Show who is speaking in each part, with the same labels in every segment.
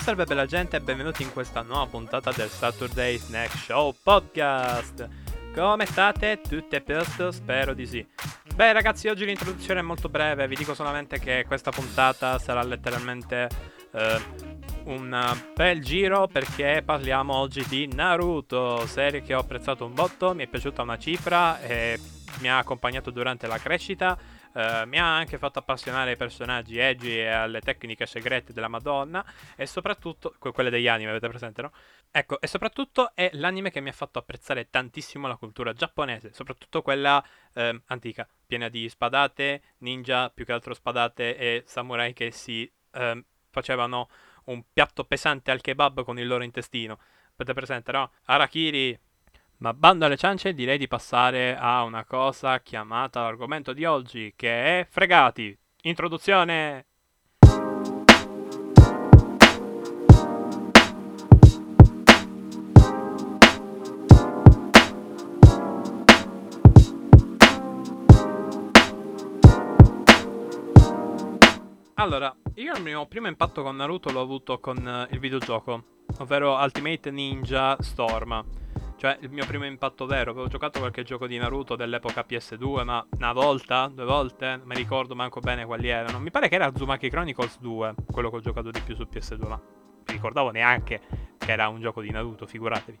Speaker 1: Salve bella gente e benvenuti in questa nuova puntata del Saturday Snack Show Podcast. Come state? Tutte a posto? Spero di sì. Beh ragazzi, oggi l'introduzione è molto breve, vi dico solamente che questa puntata sarà letteralmente eh, un bel giro perché parliamo oggi di Naruto, serie che ho apprezzato un botto, mi è piaciuta una cifra e mi ha accompagnato durante la crescita Uh, mi ha anche fatto appassionare ai personaggi edgy e alle tecniche segrete della Madonna e soprattutto que- quelle degli anime, avete presente, no? Ecco, e soprattutto è l'anime che mi ha fatto apprezzare tantissimo la cultura giapponese, soprattutto quella eh, antica, piena di spadate, ninja, più che altro spadate e samurai che si eh, facevano un piatto pesante al kebab con il loro intestino. Avete presente, no? Arakiri, ma bando alle ciance, direi di passare a una cosa chiamata l'argomento di oggi, che è fregati. Introduzione! Allora, io il mio primo impatto con Naruto l'ho avuto con uh, il videogioco, ovvero Ultimate Ninja Storm. Cioè, il mio primo impatto vero, avevo giocato qualche gioco di Naruto dell'epoca PS2, ma una volta, due volte, non mi ricordo manco bene quali erano. Mi pare che era Zumaki Chronicles 2, quello che ho giocato di più su PS2, ma non mi ricordavo neanche che era un gioco di Naruto, figuratevi.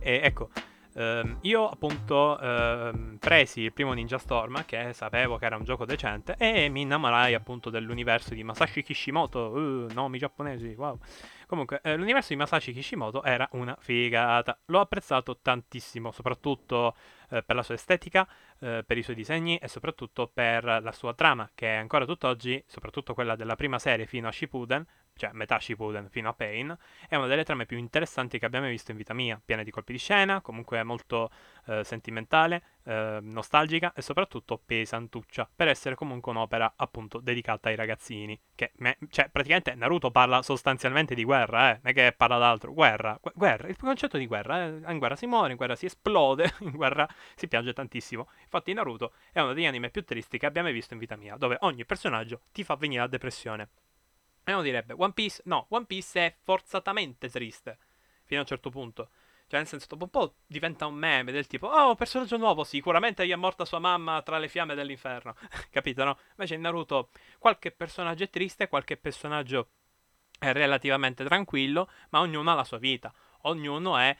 Speaker 1: E ecco, ehm, io appunto ehm, presi il primo Ninja Storm, che sapevo che era un gioco decente, e mi innamorai appunto dell'universo di Masashi Kishimoto, uh, nomi giapponesi, wow. Comunque, eh, l'universo di Masashi Kishimoto era una figata. L'ho apprezzato tantissimo, soprattutto eh, per la sua estetica, eh, per i suoi disegni e soprattutto per la sua trama, che ancora tutt'oggi, soprattutto quella della prima serie fino a Shippuden, cioè metà Shippuden fino a Pain, è una delle trame più interessanti che abbiamo visto in vita mia, piena di colpi di scena, comunque molto eh, sentimentale, eh, nostalgica e soprattutto pesantuccia, per essere comunque un'opera appunto dedicata ai ragazzini, che me, cioè praticamente Naruto parla sostanzialmente di guerra, eh, non è che parla d'altro, guerra, gu- guerra, il concetto di guerra, eh, in guerra si muore, in guerra si esplode, in guerra si piange tantissimo, infatti Naruto è uno degli anime più tristi che abbiamo visto in vita mia, dove ogni personaggio ti fa venire la depressione. E uno direbbe, One Piece, no, One Piece è forzatamente triste, fino a un certo punto. Cioè, nel senso, dopo un po' diventa un meme del tipo, oh, personaggio nuovo, sicuramente gli è morta sua mamma tra le fiamme dell'inferno. Capito, no? Invece in Naruto qualche personaggio è triste, qualche personaggio è relativamente tranquillo, ma ognuno ha la sua vita. Ognuno è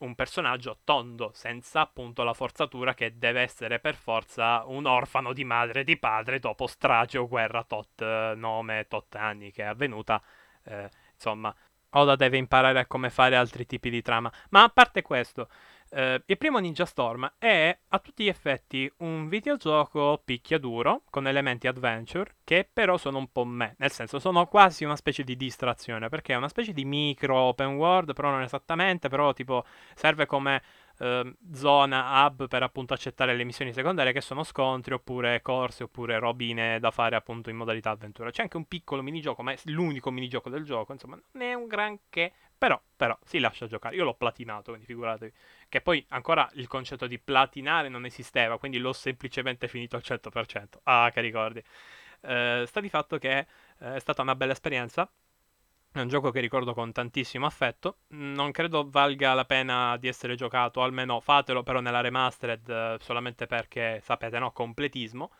Speaker 1: un personaggio tondo, senza appunto la forzatura che deve essere per forza un orfano di madre e di padre dopo strage o guerra tot nome, tot anni che è avvenuta. Eh, insomma, Oda deve imparare a come fare altri tipi di trama. Ma a parte questo, Uh, il primo Ninja Storm è a tutti gli effetti un videogioco picchiaduro con elementi adventure che però sono un po' me, nel senso sono quasi una specie di distrazione perché è una specie di micro open world, però non esattamente, però tipo serve come uh, zona hub per appunto accettare le missioni secondarie che sono scontri oppure corse oppure robine da fare appunto in modalità avventura. C'è anche un piccolo minigioco, ma è l'unico minigioco del gioco, insomma non è un granché, però, però si lascia giocare. Io l'ho platinato, quindi figuratevi. Che poi ancora il concetto di platinare non esisteva, quindi l'ho semplicemente finito al 100%. Ah, che ricordi. Eh, sta di fatto che eh, è stata una bella esperienza. È un gioco che ricordo con tantissimo affetto. Non credo valga la pena di essere giocato, almeno fatelo però nella remastered eh, solamente perché, sapete, no, completismo.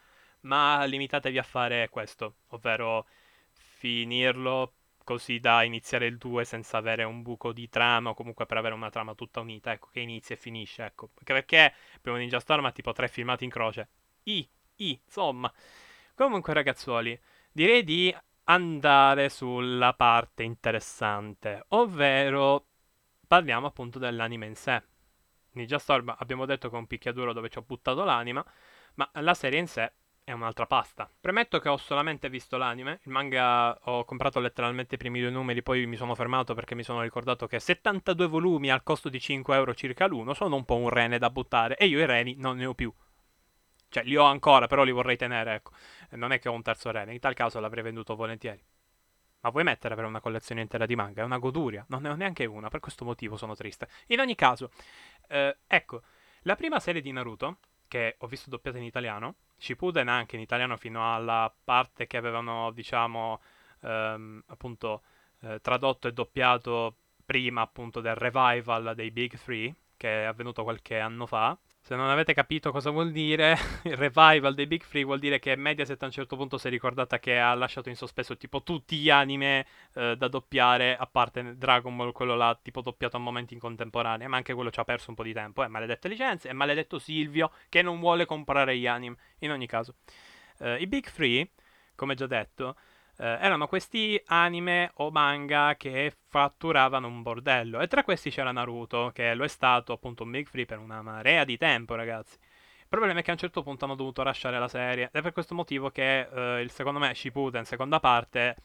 Speaker 1: Ma limitatevi a fare questo, ovvero finirlo così da iniziare il 2 senza avere un buco di trama o comunque per avere una trama tutta unita, ecco, che inizia e finisce, ecco. Perché prima Ninja Storm ha tipo tre filmati in croce. I, i, insomma. Comunque ragazzuoli, direi di andare sulla parte interessante, ovvero parliamo appunto dell'anime in sé. Ninja Storm abbiamo detto che è un picchiaduro dove ci ho buttato l'anima, ma la serie in sé è un'altra pasta. Premetto che ho solamente visto l'anime, il manga ho comprato letteralmente i primi due numeri, poi mi sono fermato perché mi sono ricordato che 72 volumi al costo di 5 euro circa l'uno sono un po' un rene da buttare e io i reni non ne ho più. Cioè, li ho ancora, però li vorrei tenere, ecco. Non è che ho un terzo rene, in tal caso l'avrei venduto volentieri. Ma vuoi mettere per una collezione intera di manga? È una goduria, non ne ho neanche una, per questo motivo sono triste. In ogni caso, eh, ecco, la prima serie di Naruto, che ho visto doppiata in italiano, Shippuden anche in italiano fino alla parte che avevano, diciamo, ehm, appunto eh, tradotto e doppiato prima appunto del revival dei Big Three, che è avvenuto qualche anno fa. Se non avete capito cosa vuol dire, il revival dei Big Three vuol dire che Mediaset a un certo punto si è ricordata che ha lasciato in sospeso tipo tutti gli anime eh, da doppiare, a parte Dragon Ball, quello là tipo doppiato a momenti in contemporanea, ma anche quello ci ha perso un po' di tempo, eh, maledette licenze, e maledetto Silvio che non vuole comprare gli anime, in ogni caso. Eh, I Big Three, come già detto, eh, erano questi anime o manga che fatturavano un bordello. E tra questi c'era Naruto, che lo è stato appunto un Big Free per una marea di tempo, ragazzi. Il problema è che a un certo punto hanno dovuto lasciare la serie. Ed è per questo motivo che eh, il, secondo me Shippuden, seconda parte,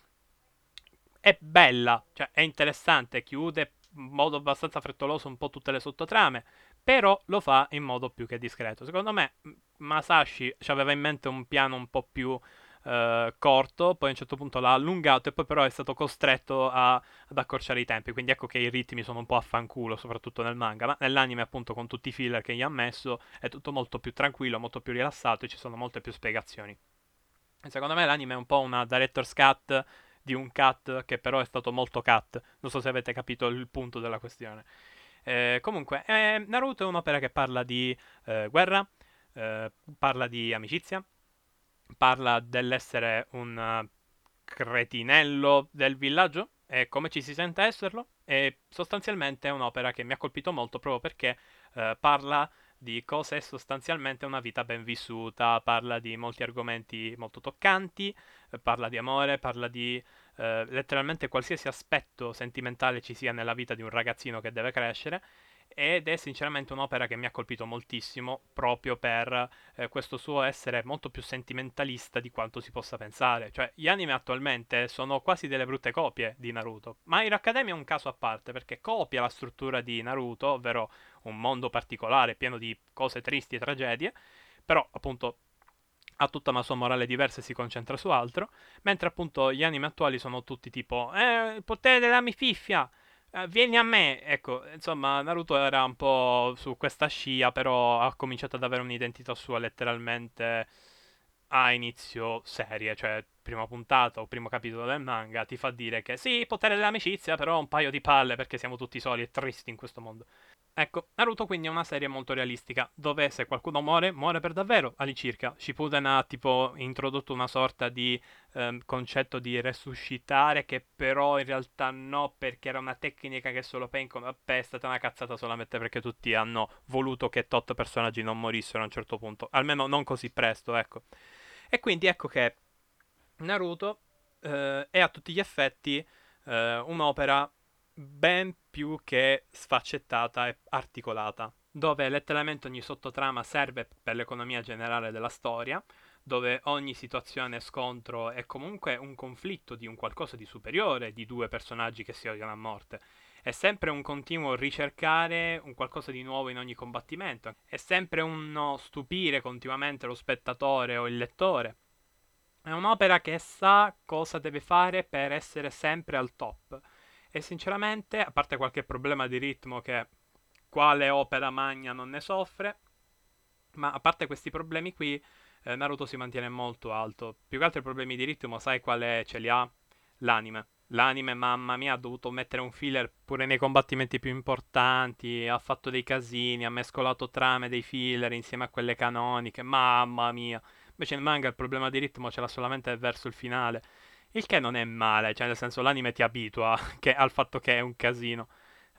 Speaker 1: è bella, cioè è interessante, chiude in modo abbastanza frettoloso un po' tutte le sottotrame, però lo fa in modo più che discreto. Secondo me Masashi aveva in mente un piano un po' più eh, corto, poi a un certo punto l'ha allungato e poi però è stato costretto a, ad accorciare i tempi. Quindi ecco che i ritmi sono un po' a fanculo, soprattutto nel manga, ma nell'anime appunto con tutti i filler che gli ha messo è tutto molto più tranquillo, molto più rilassato e ci sono molte più spiegazioni. Secondo me l'anime è un po' una director's cut di un cut che però è stato molto cut. Non so se avete capito il punto della questione. Eh, comunque, eh, Naruto è un'opera che parla di eh, guerra, eh, parla di amicizia, parla dell'essere un uh, cretinello del villaggio e come ci si sente esserlo e sostanzialmente è un'opera che mi ha colpito molto proprio perché uh, parla di cosa è sostanzialmente una vita ben vissuta, parla di molti argomenti molto toccanti, uh, parla di amore, parla di letteralmente qualsiasi aspetto sentimentale ci sia nella vita di un ragazzino che deve crescere ed è sinceramente un'opera che mi ha colpito moltissimo proprio per eh, questo suo essere molto più sentimentalista di quanto si possa pensare. Cioè, gli anime attualmente sono quasi delle brutte copie di Naruto, ma Hero Academia è un caso a parte perché copia la struttura di Naruto, ovvero un mondo particolare pieno di cose tristi e tragedie, però appunto ha tutta una sua morale diversa e si concentra su altro, mentre appunto gli anime attuali sono tutti tipo eh, il potere della mififfia, Uh, vieni a me, ecco, insomma, Naruto era un po' su questa scia, però ha cominciato ad avere un'identità sua letteralmente a inizio serie, cioè prima puntata o primo capitolo del manga, ti fa dire che sì, potere dell'amicizia, però un paio di palle perché siamo tutti soli e tristi in questo mondo. Ecco, Naruto quindi è una serie molto realistica, dove se qualcuno muore, muore per davvero, all'incirca. Shippuden ha tipo introdotto una sorta di ehm, concetto di resuscitare, che però in realtà no, perché era una tecnica che solo Pain Vabbè, è stata una cazzata solamente perché tutti hanno voluto che tot personaggi non morissero a un certo punto, almeno non così presto, ecco. E quindi ecco che Naruto eh, è a tutti gli effetti eh, un'opera ben più che sfaccettata e articolata, dove letteralmente ogni sottotrama serve per l'economia generale della storia, dove ogni situazione scontro è comunque un conflitto di un qualcosa di superiore, di due personaggi che si odiano a morte. È sempre un continuo ricercare un qualcosa di nuovo in ogni combattimento, è sempre uno stupire continuamente lo spettatore o il lettore. È un'opera che sa cosa deve fare per essere sempre al top e sinceramente, a parte qualche problema di ritmo che quale opera magna non ne soffre, ma a parte questi problemi qui, eh, Naruto si mantiene molto alto. Più che altro i problemi di ritmo, sai quale ce li ha? L'anime. L'anime, mamma mia, ha dovuto mettere un filler pure nei combattimenti più importanti, ha fatto dei casini, ha mescolato trame dei filler insieme a quelle canoniche, mamma mia. Invece nel manga il problema di ritmo ce l'ha solamente verso il finale. Il che non è male, cioè nel senso l'anime ti abitua che, al fatto che è un casino.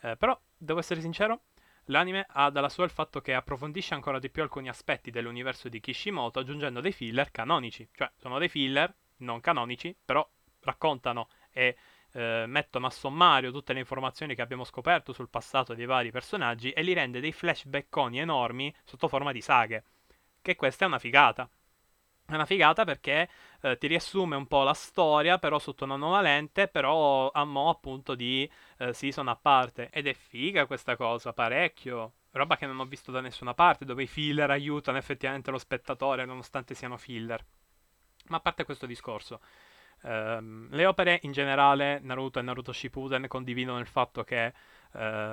Speaker 1: Eh, però, devo essere sincero, l'anime ha dalla sua il fatto che approfondisce ancora di più alcuni aspetti dell'universo di Kishimoto aggiungendo dei filler canonici. Cioè, sono dei filler non canonici, però raccontano e eh, mettono a sommario tutte le informazioni che abbiamo scoperto sul passato dei vari personaggi e li rende dei flashbackoni enormi sotto forma di saghe. Che questa è una figata. È una figata perché eh, ti riassume un po' la storia, però sotto una nuova lente, però a mo' appunto di eh, season a parte. Ed è figa questa cosa, parecchio. Roba che non ho visto da nessuna parte, dove i filler aiutano effettivamente lo spettatore, nonostante siano filler. Ma a parte questo discorso, ehm, le opere in generale, Naruto e Naruto Shippuden, condividono il fatto che eh,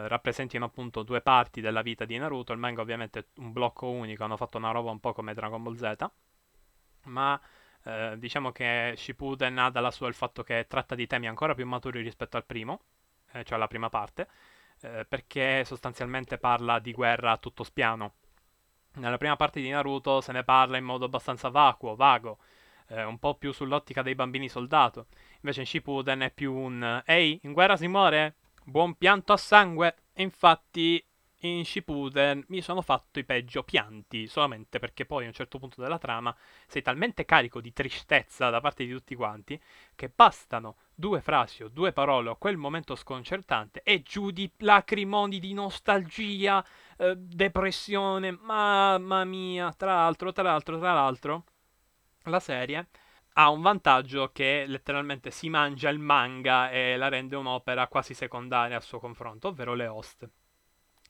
Speaker 1: rappresentino appunto due parti della vita di Naruto. Il manga ovviamente è un blocco unico, hanno fatto una roba un po' come Dragon Ball Z ma Eh, diciamo che Shippuden ha dalla sua il fatto che tratta di temi ancora più maturi rispetto al primo, eh, cioè la prima parte, eh, perché sostanzialmente parla di guerra a tutto spiano. Nella prima parte di Naruto se ne parla in modo abbastanza vacuo, vago, eh, un po' più sull'ottica dei bambini soldato. Invece in Shippuden è più un Ehi, in guerra si muore? Buon pianto a sangue! E infatti in Shippuden mi sono fatto i peggio pianti, solamente perché poi a un certo punto della trama sei talmente carico di tristezza da parte di tutti quanti che bastano due frasi o due parole o quel momento sconcertante e giù di lacrimoni di nostalgia, eh, depressione, mamma mia, tra l'altro, tra l'altro, tra l'altro, la serie ha un vantaggio che letteralmente si mangia il manga e la rende un'opera quasi secondaria al suo confronto, ovvero le host.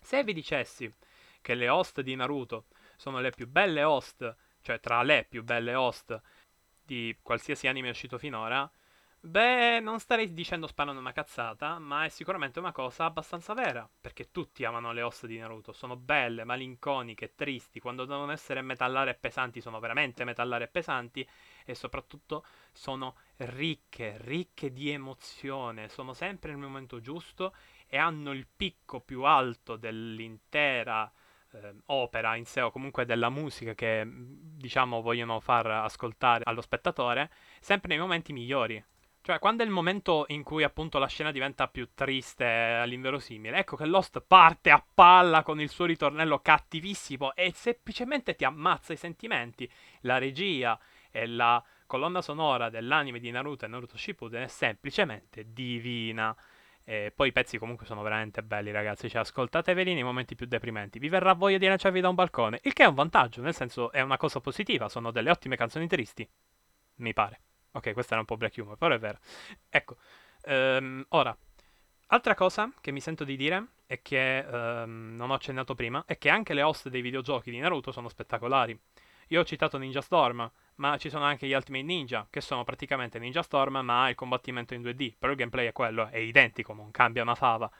Speaker 1: Se vi dicessi che le host di Naruto sono le più belle host, cioè tra le più belle host di qualsiasi anime uscito finora, beh, non starei dicendo sparando una cazzata, ma è sicuramente una cosa abbastanza vera, perché tutti amano le host di Naruto, sono belle, malinconiche, tristi, quando devono essere metallare e pesanti sono veramente metallare e pesanti e soprattutto sono ricche, ricche di emozione, sono sempre nel momento giusto e hanno il picco più alto dell'intera eh, opera in sé o comunque della musica che diciamo vogliono far ascoltare allo spettatore sempre nei momenti migliori. Cioè, quando è il momento in cui appunto la scena diventa più triste all'inverosimile, ecco che Lost parte a palla con il suo ritornello cattivissimo e semplicemente ti ammazza i sentimenti. La regia e la colonna sonora dell'anime di Naruto e Naruto Shippuden è semplicemente divina. E poi i pezzi comunque sono veramente belli, ragazzi. Cioè, ascoltateveli nei momenti più deprimenti. Vi verrà voglia di lanciarvi da un balcone. Il che è un vantaggio, nel senso è una cosa positiva. Sono delle ottime canzoni tristi. Mi pare. Ok, questa era un po' black humor, però è vero. Ecco. Um, ora, altra cosa che mi sento di dire e che um, non ho accennato prima è che anche le host dei videogiochi di Naruto sono spettacolari. Io ho citato Ninja Storm, ma ci sono anche gli Ultimate Ninja, che sono praticamente Ninja Storm, ma il combattimento in 2D. Però il gameplay è quello, è identico, non cambia una fava.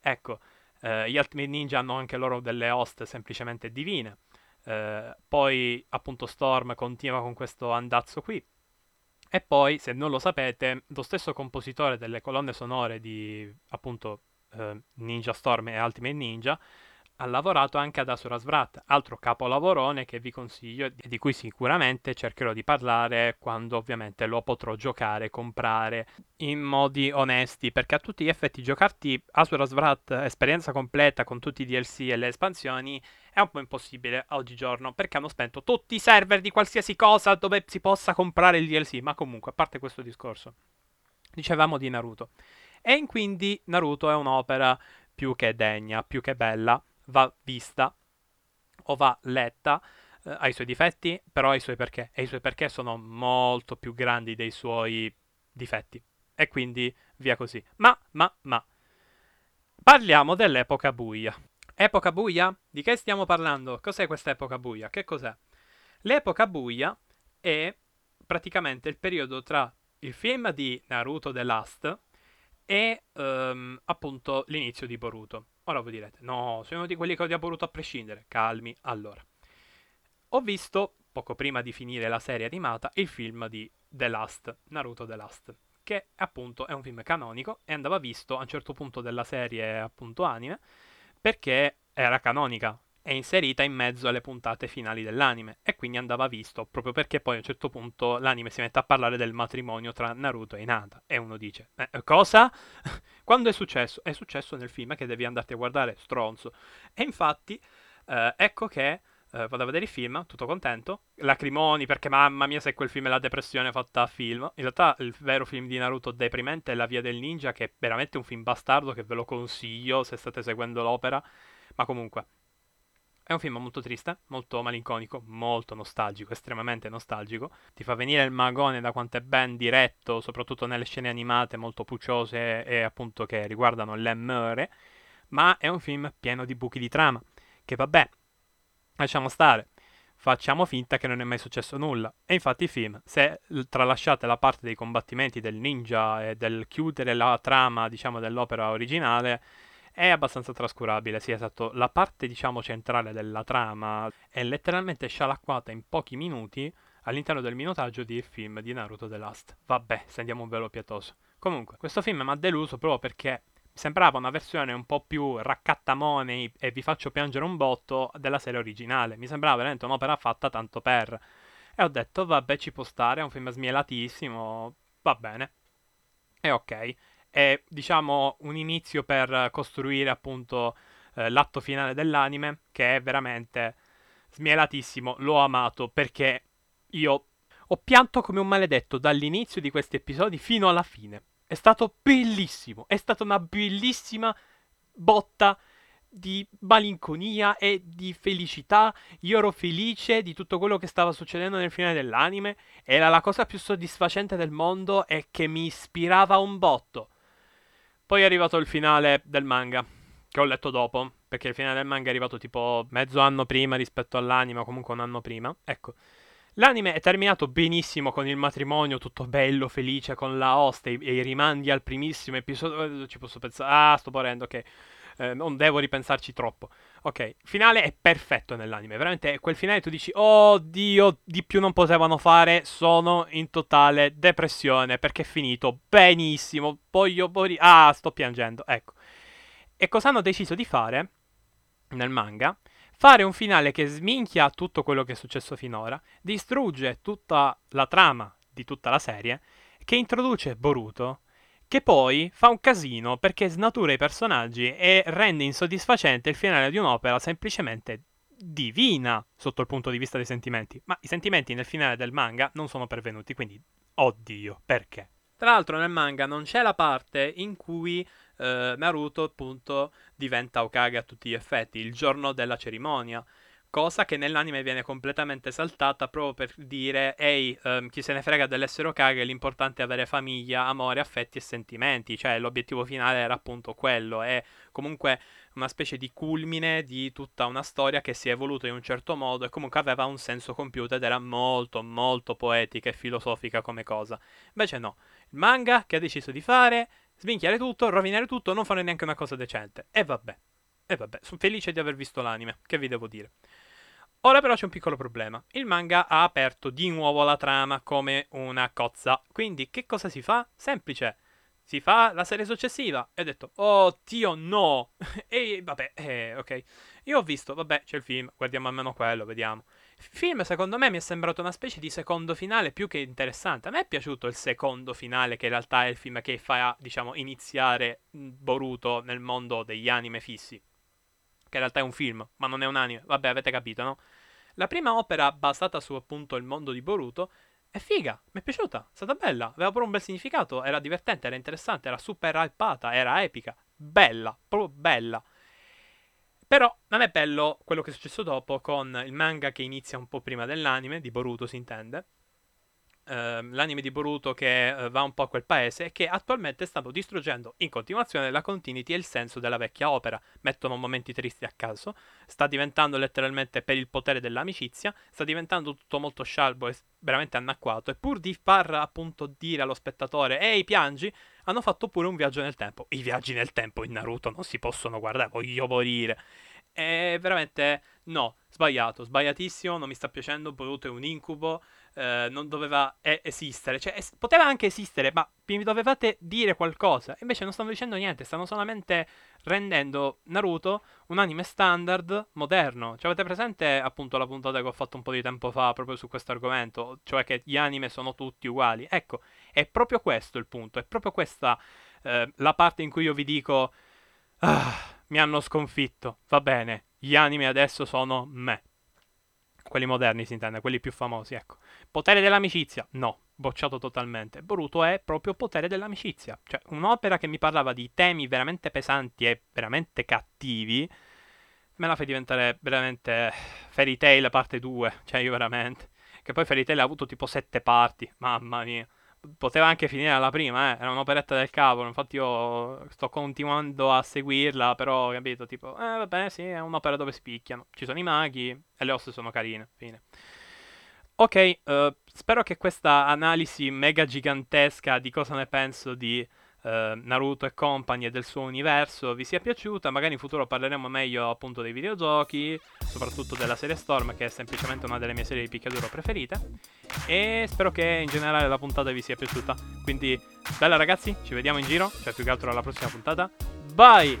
Speaker 1: Ecco, eh, gli Ultimate Ninja hanno anche loro delle host semplicemente divine. Eh, poi, appunto, Storm continua con questo andazzo qui. E poi, se non lo sapete, lo stesso compositore delle colonne sonore di, appunto, eh, Ninja Storm e Ultimate Ninja ha lavorato anche ad Asura Svrat, altro capolavorone che vi consiglio e di cui sicuramente cercherò di parlare quando ovviamente lo potrò giocare, comprare in modi onesti, perché a tutti gli effetti giocarti Asura Svrat esperienza completa con tutti i DLC e le espansioni è un po' impossibile oggigiorno perché hanno spento tutti i server di qualsiasi cosa dove si possa comprare il DLC, ma comunque a parte questo discorso. Dicevamo di Naruto. E quindi Naruto è un'opera più che degna, più che bella, va vista o va letta, eh, ha i suoi difetti, però ha i suoi perché, e i suoi perché sono molto più grandi dei suoi difetti. E quindi via così. Ma, ma, ma. Parliamo dell'epoca buia. Epoca buia? Di che stiamo parlando? Cos'è questa epoca buia? Che cos'è? L'epoca buia è praticamente il periodo tra il film di Naruto The Last e um, appunto l'inizio di Boruto. Ora voi direte, no, sono uno di quelli che odia Boruto a prescindere. Calmi, allora. Ho visto, poco prima di finire la serie animata, il film di The Last, Naruto The Last, che appunto è un film canonico e andava visto a un certo punto della serie appunto anime, perché era canonica, è inserita in mezzo alle puntate finali dell'anime e quindi andava visto proprio perché poi a un certo punto l'anime si mette a parlare del matrimonio tra Naruto e Hinata e uno dice eh, cosa? Quando è successo? È successo nel film che devi andarti a guardare, stronzo. E infatti eh, ecco che eh, vado a vedere il film, tutto contento, lacrimoni perché mamma mia se quel film è la depressione fatta a film. In realtà il vero film di Naruto deprimente è La Via del Ninja che è veramente un film bastardo che ve lo consiglio se state seguendo l'opera. Ma comunque, è un film molto triste, molto malinconico, molto nostalgico, estremamente nostalgico. Ti fa venire il magone da quanto è ben diretto, soprattutto nelle scene animate molto pucciose e appunto che riguardano l'MR. Ma è un film pieno di buchi di trama. Che vabbè, lasciamo stare. Facciamo finta che non è mai successo nulla. E infatti il film, se tralasciate la parte dei combattimenti del ninja e del chiudere la trama, diciamo, dell'opera originale, è abbastanza trascurabile, sì, esatto. La parte, diciamo, centrale della trama è letteralmente scialacquata in pochi minuti all'interno del minutaggio di film di Naruto The Last. Vabbè, stendiamo un velo pietoso. Comunque, questo film mi ha deluso proprio perché sembrava una versione un po' più raccattamone e vi faccio piangere un botto della serie originale. Mi sembrava veramente un'opera fatta tanto per. E ho detto, vabbè, ci può stare, è un film smielatissimo, va bene. E ok. È, diciamo, un inizio per costruire appunto eh, l'atto finale dell'anime, che è veramente smielatissimo. L'ho amato perché io ho pianto come un maledetto dall'inizio di questi episodi fino alla fine. È stato bellissimo, è stata una bellissima botta di malinconia e di felicità. Io ero felice di tutto quello che stava succedendo nel finale dell'anime. Era la cosa più soddisfacente del mondo e che mi ispirava un botto. Poi è arrivato il finale del manga, che ho letto dopo, perché il finale del manga è arrivato tipo mezzo anno prima rispetto all'anime, o comunque un anno prima. Ecco. L'anime è terminato benissimo con il matrimonio, tutto bello, felice, con la host e, i rimandi al primissimo episodio. Ci posso pensare. Ah, sto morendo, ok. Eh, non devo ripensarci troppo. Ok, finale è perfetto nell'anime. Veramente quel finale tu dici, oh Dio, di più non potevano fare. Sono in totale depressione perché è finito benissimo. Voglio morire. Ah, sto piangendo. Ecco. E cosa hanno deciso di fare nel manga? fare un finale che sminchia tutto quello che è successo finora, distrugge tutta la trama di tutta la serie, che introduce Boruto, che poi fa un casino perché snatura i personaggi e rende insoddisfacente il finale di un'opera semplicemente divina sotto il punto di vista dei sentimenti. Ma i sentimenti nel finale del manga non sono pervenuti, quindi oddio, perché? Tra l'altro nel manga non c'è la parte in cui eh, Naruto appunto diventa Okage a tutti gli effetti, il giorno della cerimonia. Cosa che nell'anime viene completamente saltata proprio per dire, ehi, um, chi se ne frega dell'essere Okage, l'importante è avere famiglia, amore, affetti e sentimenti. Cioè, l'obiettivo finale era appunto quello. È comunque una specie di culmine di tutta una storia che si è evoluta in un certo modo e comunque aveva un senso compiuto ed era molto, molto poetica e filosofica come cosa. Invece no, il manga che ha deciso di fare sminchiare tutto, rovinare tutto, non fare neanche una cosa decente. E vabbè. E vabbè, sono felice di aver visto l'anime, che vi devo dire. Ora però c'è un piccolo problema. Il manga ha aperto di nuovo la trama come una cozza. Quindi che cosa si fa? Semplice. Si fa la serie successiva. E ho detto, oh Dio no. e vabbè, eh, ok. Io ho visto, vabbè, c'è il film, guardiamo almeno quello, vediamo film secondo me mi è sembrato una specie di secondo finale più che interessante. A me è piaciuto il secondo finale, che in realtà è il film che fa, diciamo, iniziare Boruto nel mondo degli anime fissi. Che in realtà è un film, ma non è un anime. Vabbè, avete capito, no? La prima opera basata su appunto il mondo di Boruto è figa, mi è piaciuta, è stata bella, aveva pure un bel significato, era divertente, era interessante, era super hypata, era epica, bella, proprio bella. Però non è bello quello che è successo dopo con il manga che inizia un po' prima dell'anime, di Boruto si intende. Uh, l'anime di Boruto che uh, va un po' a quel paese e che attualmente stanno distruggendo in continuazione la continuity e il senso della vecchia opera. Mettono momenti tristi a caso, sta diventando letteralmente per il potere dell'amicizia, sta diventando tutto molto scialbo e veramente anacquato. E pur di far appunto dire allo spettatore ehi piangi, hanno fatto pure un viaggio nel tempo. I viaggi nel tempo in Naruto non si possono guardare, voglio morire. È veramente no, sbagliato, sbagliatissimo, non mi sta piacendo, Boruto è un incubo, eh, non doveva eh, esistere, cioè es- poteva anche esistere, ma mi dovevate dire qualcosa, invece non stanno dicendo niente, stanno solamente rendendo Naruto un anime standard moderno. Cioè avete presente appunto la puntata che ho fatto un po' di tempo fa proprio su questo argomento, cioè che gli anime sono tutti uguali? Ecco, è proprio questo il punto, è proprio questa eh, la parte in cui io vi dico... Ah, mi hanno sconfitto. Va bene, gli anime adesso sono me. Quelli moderni si intende, quelli più famosi, ecco. Potere dell'amicizia? No, bocciato totalmente. Boruto è proprio potere dell'amicizia. Cioè, un'opera che mi parlava di temi veramente pesanti e veramente cattivi, me la fai diventare veramente Fairy Tail parte 2. Cioè, io veramente. Che poi Fairy Tail ha avuto tipo sette parti. Mamma mia poteva anche finire alla prima, eh. Era un'operetta del cavolo. Infatti, io sto continuando a seguirla. Però, capito? Tipo, eh, vabbè, sì, è un'opera dove spicchiano. Ci sono i maghi e le ossa sono carine. Fine. Ok, uh, spero che questa analisi mega gigantesca di cosa ne penso di eh, Naruto e compagni e del suo universo vi sia piaciuta. Magari in futuro parleremo meglio appunto dei videogiochi, soprattutto della serie Storm, che è semplicemente una delle mie serie di picchiaduro preferite. E spero che in generale la puntata vi sia piaciuta. Quindi, bella ragazzi, ci vediamo in giro, cioè più che altro alla prossima puntata. Bye!